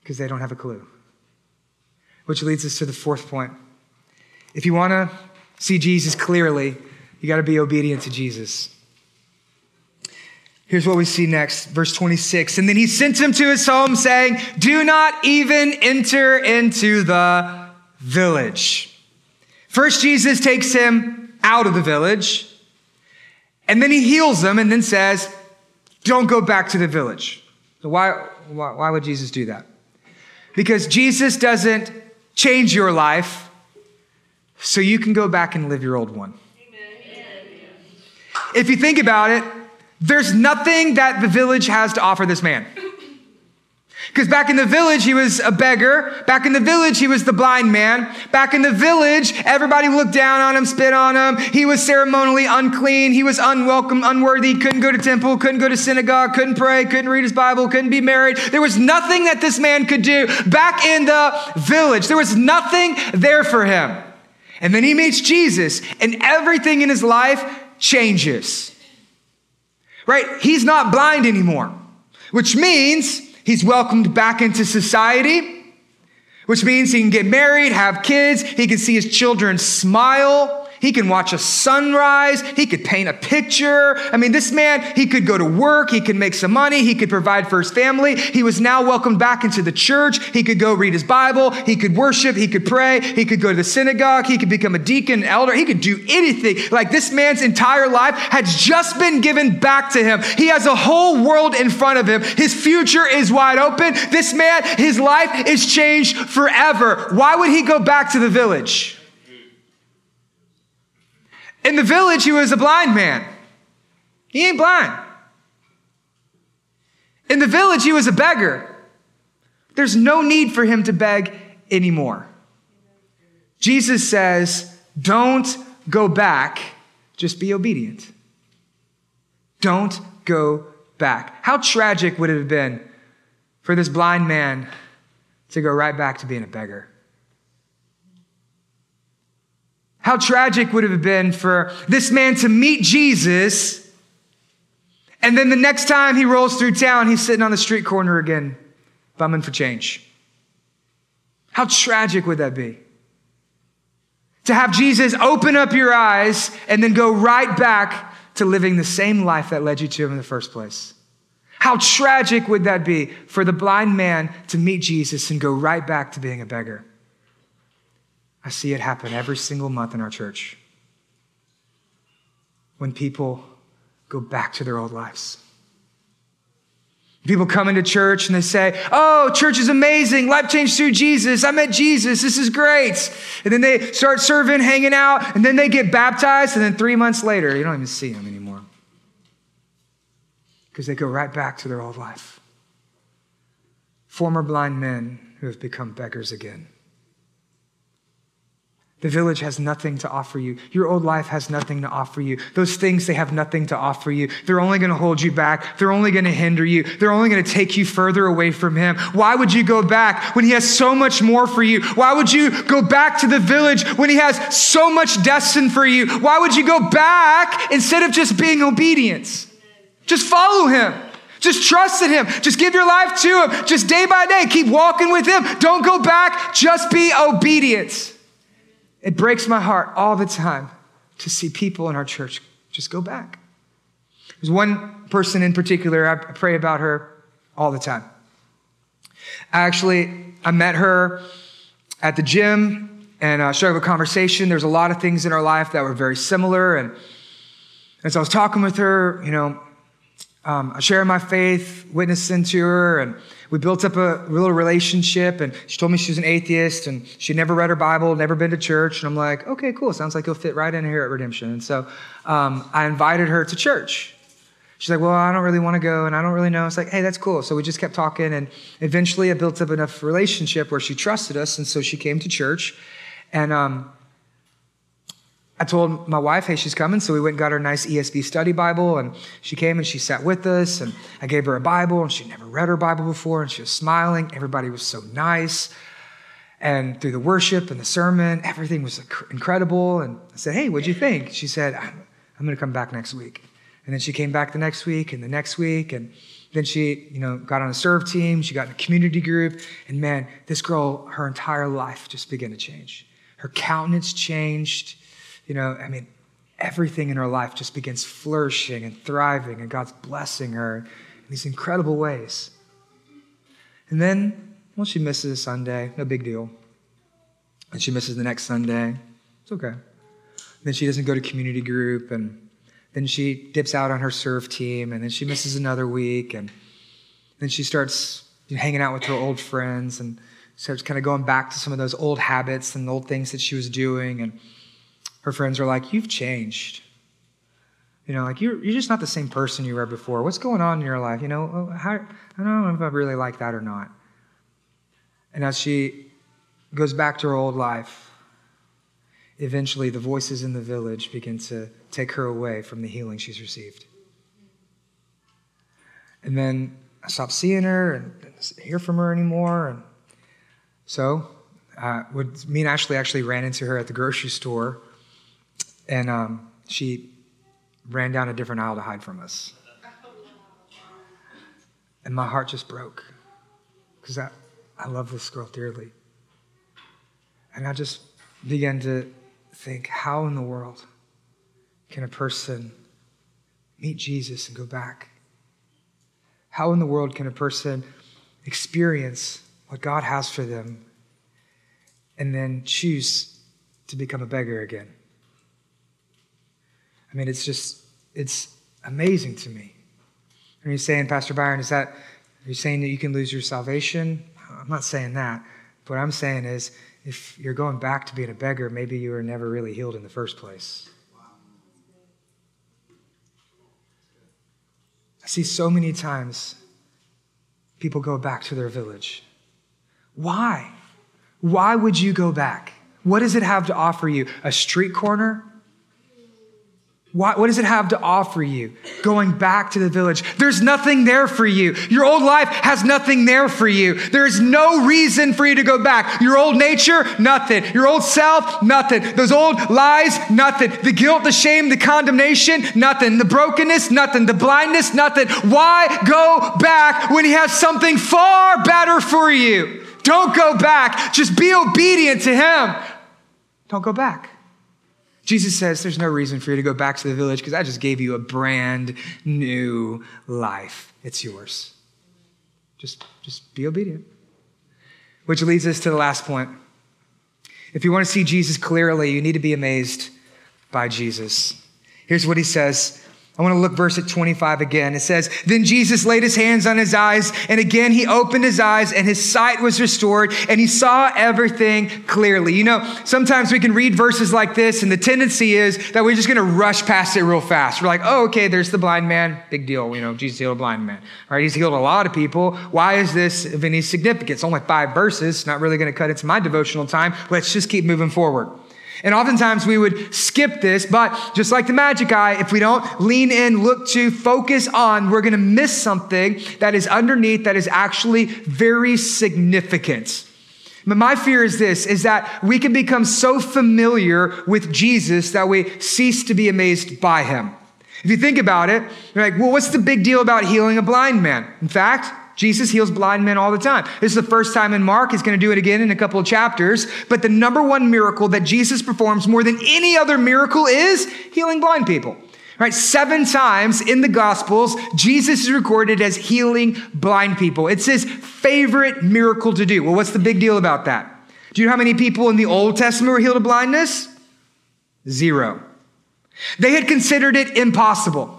because they don't have a clue. Which leads us to the fourth point. If you want to see Jesus clearly, you got to be obedient to Jesus. Here's what we see next, verse 26. And then he sent him to his home, saying, Do not even enter into the village. First, Jesus takes him out of the village. And then he heals them and then says, Don't go back to the village. So, why, why, why would Jesus do that? Because Jesus doesn't change your life so you can go back and live your old one. Amen. If you think about it, there's nothing that the village has to offer this man. Because back in the village, he was a beggar. Back in the village, he was the blind man. Back in the village, everybody looked down on him, spit on him. He was ceremonially unclean. He was unwelcome, unworthy, couldn't go to temple, couldn't go to synagogue, couldn't pray, couldn't read his Bible, couldn't be married. There was nothing that this man could do back in the village. There was nothing there for him. And then he meets Jesus, and everything in his life changes. Right? He's not blind anymore, which means He's welcomed back into society, which means he can get married, have kids, he can see his children smile. He can watch a sunrise. He could paint a picture. I mean, this man, he could go to work. He could make some money. He could provide for his family. He was now welcomed back into the church. He could go read his Bible. He could worship. He could pray. He could go to the synagogue. He could become a deacon, elder. He could do anything. Like this man's entire life has just been given back to him. He has a whole world in front of him. His future is wide open. This man, his life is changed forever. Why would he go back to the village? In the village, he was a blind man. He ain't blind. In the village, he was a beggar. There's no need for him to beg anymore. Jesus says, Don't go back, just be obedient. Don't go back. How tragic would it have been for this blind man to go right back to being a beggar? How tragic would it have been for this man to meet Jesus and then the next time he rolls through town, he's sitting on the street corner again, bumming for change. How tragic would that be? To have Jesus open up your eyes and then go right back to living the same life that led you to him in the first place. How tragic would that be for the blind man to meet Jesus and go right back to being a beggar? I see it happen every single month in our church. When people go back to their old lives. People come into church and they say, Oh, church is amazing. Life changed through Jesus. I met Jesus. This is great. And then they start serving, hanging out, and then they get baptized. And then three months later, you don't even see them anymore because they go right back to their old life. Former blind men who have become beggars again. The village has nothing to offer you. Your old life has nothing to offer you. Those things, they have nothing to offer you. They're only going to hold you back. They're only going to hinder you. They're only going to take you further away from Him. Why would you go back when He has so much more for you? Why would you go back to the village when He has so much destined for you? Why would you go back instead of just being obedient? Just follow Him. Just trust in Him. Just give your life to Him. Just day by day, keep walking with Him. Don't go back. Just be obedient. It breaks my heart all the time to see people in our church just go back. There's one person in particular, I pray about her all the time. Actually, I met her at the gym and uh, started a conversation. There's a lot of things in our life that were very similar. And as I was talking with her, you know, um, shared my faith, witnessing to her, and we built up a little relationship. And she told me she was an atheist and she'd never read her Bible, never been to church. And I'm like, okay, cool. Sounds like you'll fit right in here at Redemption. And so um, I invited her to church. She's like, well, I don't really want to go and I don't really know. It's like, hey, that's cool. So we just kept talking and eventually I built up enough relationship where she trusted us. And so she came to church. And um, I told my wife, hey, she's coming. So we went and got her a nice ESV study Bible. And she came and she sat with us. And I gave her a Bible. And she'd never read her Bible before. And she was smiling. Everybody was so nice. And through the worship and the sermon, everything was incredible. And I said, hey, what'd you think? She said, I'm, I'm going to come back next week. And then she came back the next week and the next week. And then she, you know, got on a serve team. She got in a community group. And man, this girl, her entire life just began to change. Her countenance changed you know, I mean, everything in her life just begins flourishing and thriving, and God's blessing her in these incredible ways. And then, well, she misses a Sunday, no big deal. And she misses the next Sunday, it's okay. Then she doesn't go to community group, and then she dips out on her serve team, and then she misses another week, and then she starts hanging out with her old friends and starts kind of going back to some of those old habits and old things that she was doing, and her friends are like, You've changed. You know, like you're, you're just not the same person you were before. What's going on in your life? You know, oh, how, I don't know if I really like that or not. And as she goes back to her old life, eventually the voices in the village begin to take her away from the healing she's received. And then I stopped seeing her and didn't hear from her anymore. And so uh, me and Ashley actually ran into her at the grocery store and um, she ran down a different aisle to hide from us. And my heart just broke because I, I love this girl dearly. And I just began to think how in the world can a person meet Jesus and go back? How in the world can a person experience what God has for them and then choose to become a beggar again? I mean, it's just, it's amazing to me. Are you saying, Pastor Byron, is that, are you saying that you can lose your salvation? I'm not saying that. But what I'm saying is, if you're going back to being a beggar, maybe you were never really healed in the first place. I see so many times people go back to their village. Why? Why would you go back? What does it have to offer you? A street corner? What, what, does it have to offer you going back to the village? There's nothing there for you. Your old life has nothing there for you. There is no reason for you to go back. Your old nature, nothing. Your old self, nothing. Those old lies, nothing. The guilt, the shame, the condemnation, nothing. The brokenness, nothing. The blindness, nothing. Why go back when He has something far better for you? Don't go back. Just be obedient to Him. Don't go back. Jesus says there's no reason for you to go back to the village because I just gave you a brand new life. It's yours. Just, just be obedient. Which leads us to the last point. If you want to see Jesus clearly, you need to be amazed by Jesus. Here's what he says I want to look verse at 25 again. It says, Then Jesus laid his hands on his eyes, and again he opened his eyes, and his sight was restored, and he saw everything clearly. You know, sometimes we can read verses like this, and the tendency is that we're just going to rush past it real fast. We're like, oh, okay, there's the blind man. Big deal. You know, Jesus healed a blind man. All right, he's healed a lot of people. Why is this of any significance? Only five verses. Not really going to cut into my devotional time. Let's just keep moving forward. And oftentimes we would skip this, but just like the magic eye, if we don't lean in, look to, focus on, we're going to miss something that is underneath that is actually very significant. But my fear is this, is that we can become so familiar with Jesus that we cease to be amazed by him. If you think about it, you're like, well, what's the big deal about healing a blind man? In fact, Jesus heals blind men all the time. This is the first time in Mark. He's going to do it again in a couple of chapters. But the number one miracle that Jesus performs more than any other miracle is healing blind people. Right? Seven times in the Gospels, Jesus is recorded as healing blind people. It's his favorite miracle to do. Well, what's the big deal about that? Do you know how many people in the Old Testament were healed of blindness? Zero. They had considered it impossible.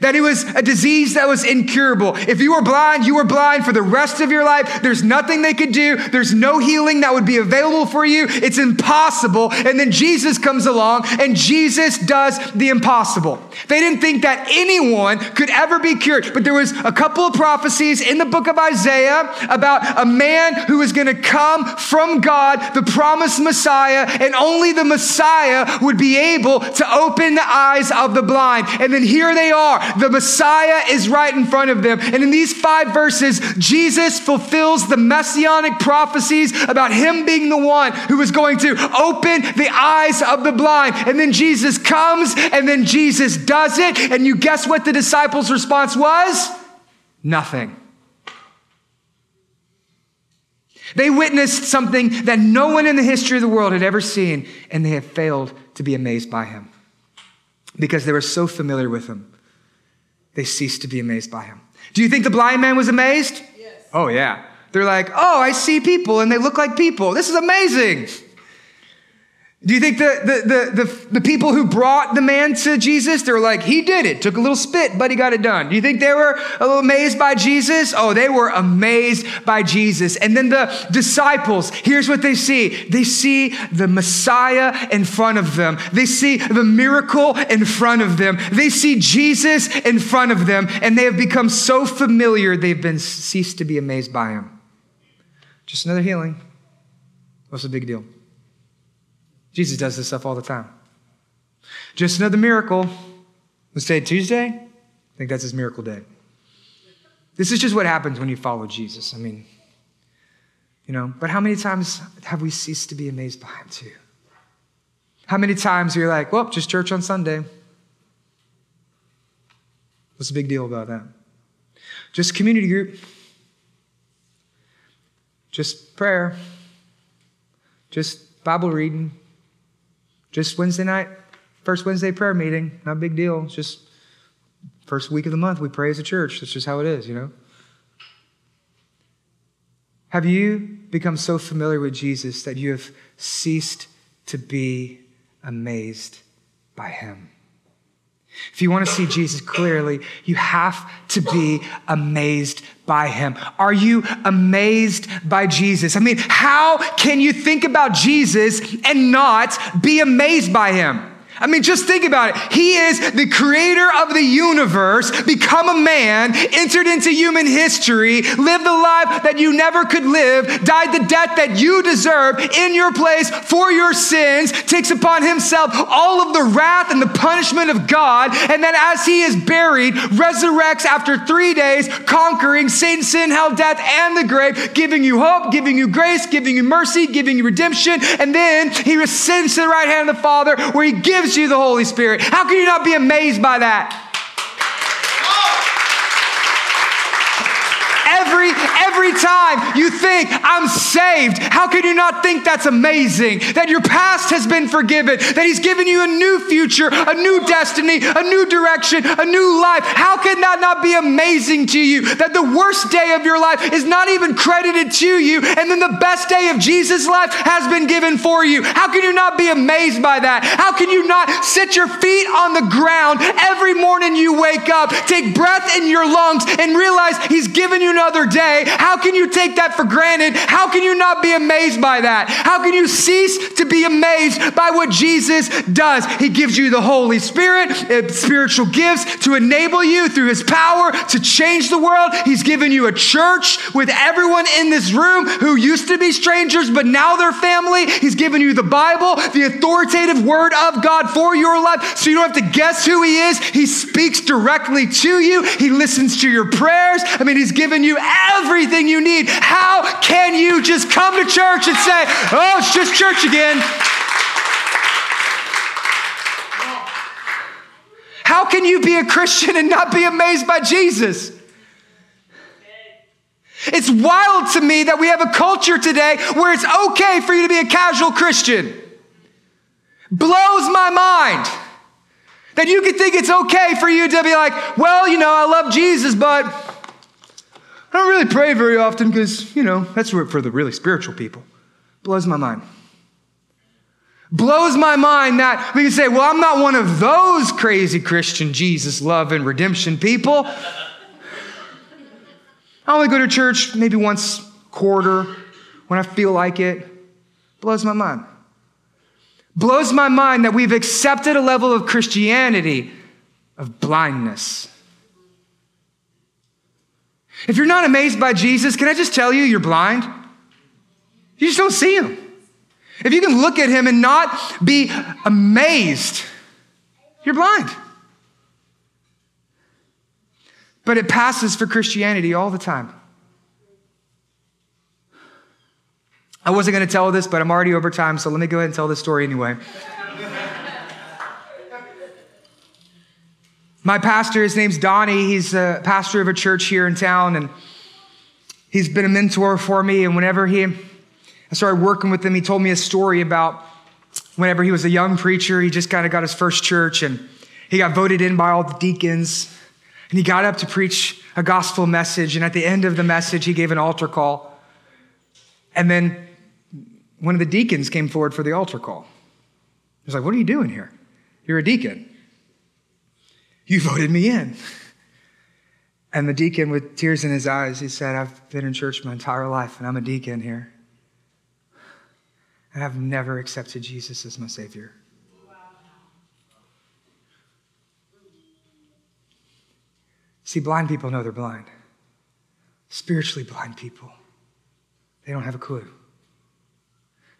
That it was a disease that was incurable. If you were blind, you were blind for the rest of your life. There's nothing they could do. There's no healing that would be available for you. It's impossible. And then Jesus comes along and Jesus does the impossible. They didn't think that anyone could ever be cured. But there was a couple of prophecies in the book of Isaiah about a man who was going to come from God, the promised Messiah, and only the Messiah would be able to open the eyes of the blind. And then here they the Messiah is right in front of them. And in these five verses, Jesus fulfills the messianic prophecies about him being the one who is going to open the eyes of the blind. And then Jesus comes and then Jesus does it. And you guess what the disciples' response was? Nothing. They witnessed something that no one in the history of the world had ever seen, and they have failed to be amazed by him because they were so familiar with him they ceased to be amazed by him. Do you think the blind man was amazed? Yes. Oh, yeah. They're like, oh, I see people and they look like people. This is amazing. Do you think the, the, the, the, the people who brought the man to Jesus, they were like, he did it, took a little spit, but he got it done. Do you think they were a little amazed by Jesus? Oh, they were amazed by Jesus. And then the disciples, here's what they see. They see the Messiah in front of them. They see the miracle in front of them. They see Jesus in front of them, and they have become so familiar, they've been ceased to be amazed by him. Just another healing. What's the big deal? Jesus does this stuff all the time. Just another miracle. Let's say Tuesday. I think that's his miracle day. This is just what happens when you follow Jesus. I mean, you know, but how many times have we ceased to be amazed by him too? How many times you're like, well, just church on Sunday? What's the big deal about that? Just community group, just prayer, just Bible reading, just Wednesday night, first Wednesday prayer meeting, not a big deal. It's just first week of the month, we pray as a church. That's just how it is, you know? Have you become so familiar with Jesus that you have ceased to be amazed by him? If you want to see Jesus clearly, you have to be amazed by him. Are you amazed by Jesus? I mean, how can you think about Jesus and not be amazed by him? I mean, just think about it. He is the creator of the universe, become a man, entered into human history, lived the life that you never could live, died the death that you deserve in your place for your sins, takes upon himself all of the wrath and the punishment of God, and then as he is buried, resurrects after three days, conquering Satan, sin, hell, death, and the grave, giving you hope, giving you grace, giving you mercy, giving you redemption, and then he ascends to the right hand of the Father where he gives gives you the Holy Spirit. How can you not be amazed by that? Every, every time you think, I'm saved, how can you not think that's amazing? That your past has been forgiven, that He's given you a new future, a new destiny, a new direction, a new life. How can that not be amazing to you? That the worst day of your life is not even credited to you, and then the best day of Jesus' life has been given for you. How can you not be amazed by that? How can you not set your feet on the ground every morning you wake up, take breath in your lungs, and realize He's given you another another day. How can you take that for granted? How can you not be amazed by that? How can you cease to be amazed by what Jesus does? He gives you the Holy Spirit, uh, spiritual gifts to enable you through His power to change the world. He's given you a church with everyone in this room who used to be strangers, but now they're family. He's given you the Bible, the authoritative word of God for your life, so you don't have to guess who He is. He speaks directly to you, He listens to your prayers. I mean, He's given you everything you need. How can you just come to church and say, oh, it's just church again? How can you be a Christian and not be amazed by Jesus? It's wild to me that we have a culture today where it's okay for you to be a casual Christian. Blows my mind that you could think it's okay for you to be like, well, you know, I love Jesus, but I don't really pray very often because, you know, that's for the really spiritual people. Blows my mind. Blows my mind that we can say, well, I'm not one of those crazy Christian Jesus love and redemption people. I only go to church maybe once quarter when I feel like it. Blows my mind. Blows my mind that we've accepted a level of Christianity of blindness if you're not amazed by Jesus, can I just tell you, you're blind? You just don't see him. If you can look at him and not be amazed, you're blind. But it passes for Christianity all the time. I wasn't going to tell this, but I'm already over time, so let me go ahead and tell this story anyway. My pastor, his name's Donnie. He's a pastor of a church here in town, and he's been a mentor for me. And whenever he, I started working with him, he told me a story about whenever he was a young preacher, he just kind of got his first church, and he got voted in by all the deacons. And he got up to preach a gospel message, and at the end of the message, he gave an altar call. And then one of the deacons came forward for the altar call. He was like, What are you doing here? You're a deacon. You voted me in. And the deacon, with tears in his eyes, he said, I've been in church my entire life, and I'm a deacon here. And I've never accepted Jesus as my Savior. See, blind people know they're blind. Spiritually blind people, they don't have a clue.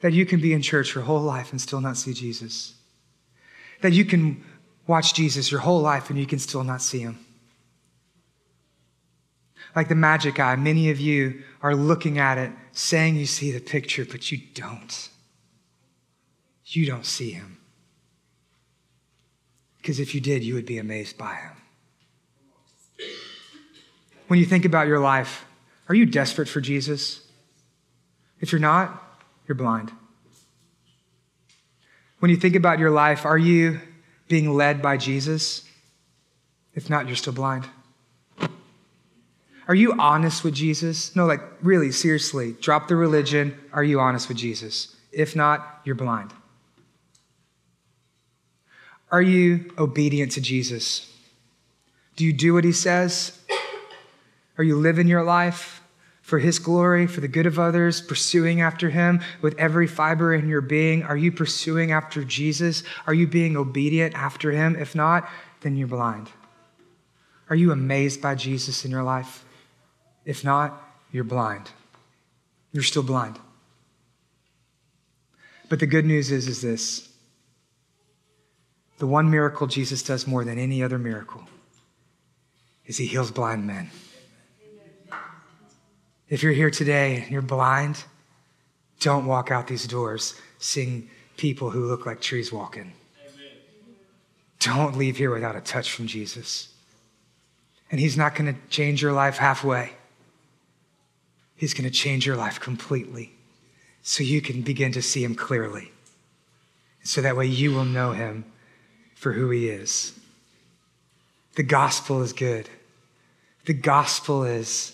That you can be in church your whole life and still not see Jesus. That you can watch Jesus your whole life and you can still not see him. Like the magic eye, many of you are looking at it, saying you see the picture, but you don't. You don't see him. Because if you did, you would be amazed by him. When you think about your life, are you desperate for Jesus? If you're not, you're blind. When you think about your life, are you being led by Jesus? If not, you're still blind. Are you honest with Jesus? No, like really, seriously, drop the religion. Are you honest with Jesus? If not, you're blind. Are you obedient to Jesus? Do you do what he says? Are you living your life for His glory, for the good of others, pursuing after Him with every fiber in your being? Are you pursuing after Jesus? Are you being obedient after Him? If not, then you're blind. Are you amazed by Jesus in your life? If not, you're blind. You're still blind. But the good news is, is this the one miracle Jesus does more than any other miracle is he heals blind men. If you're here today and you're blind, don't walk out these doors seeing people who look like trees walking. Don't leave here without a touch from Jesus. And he's not going to change your life halfway. He's going to change your life completely so you can begin to see him clearly. So that way you will know him for who he is. The gospel is good. The gospel is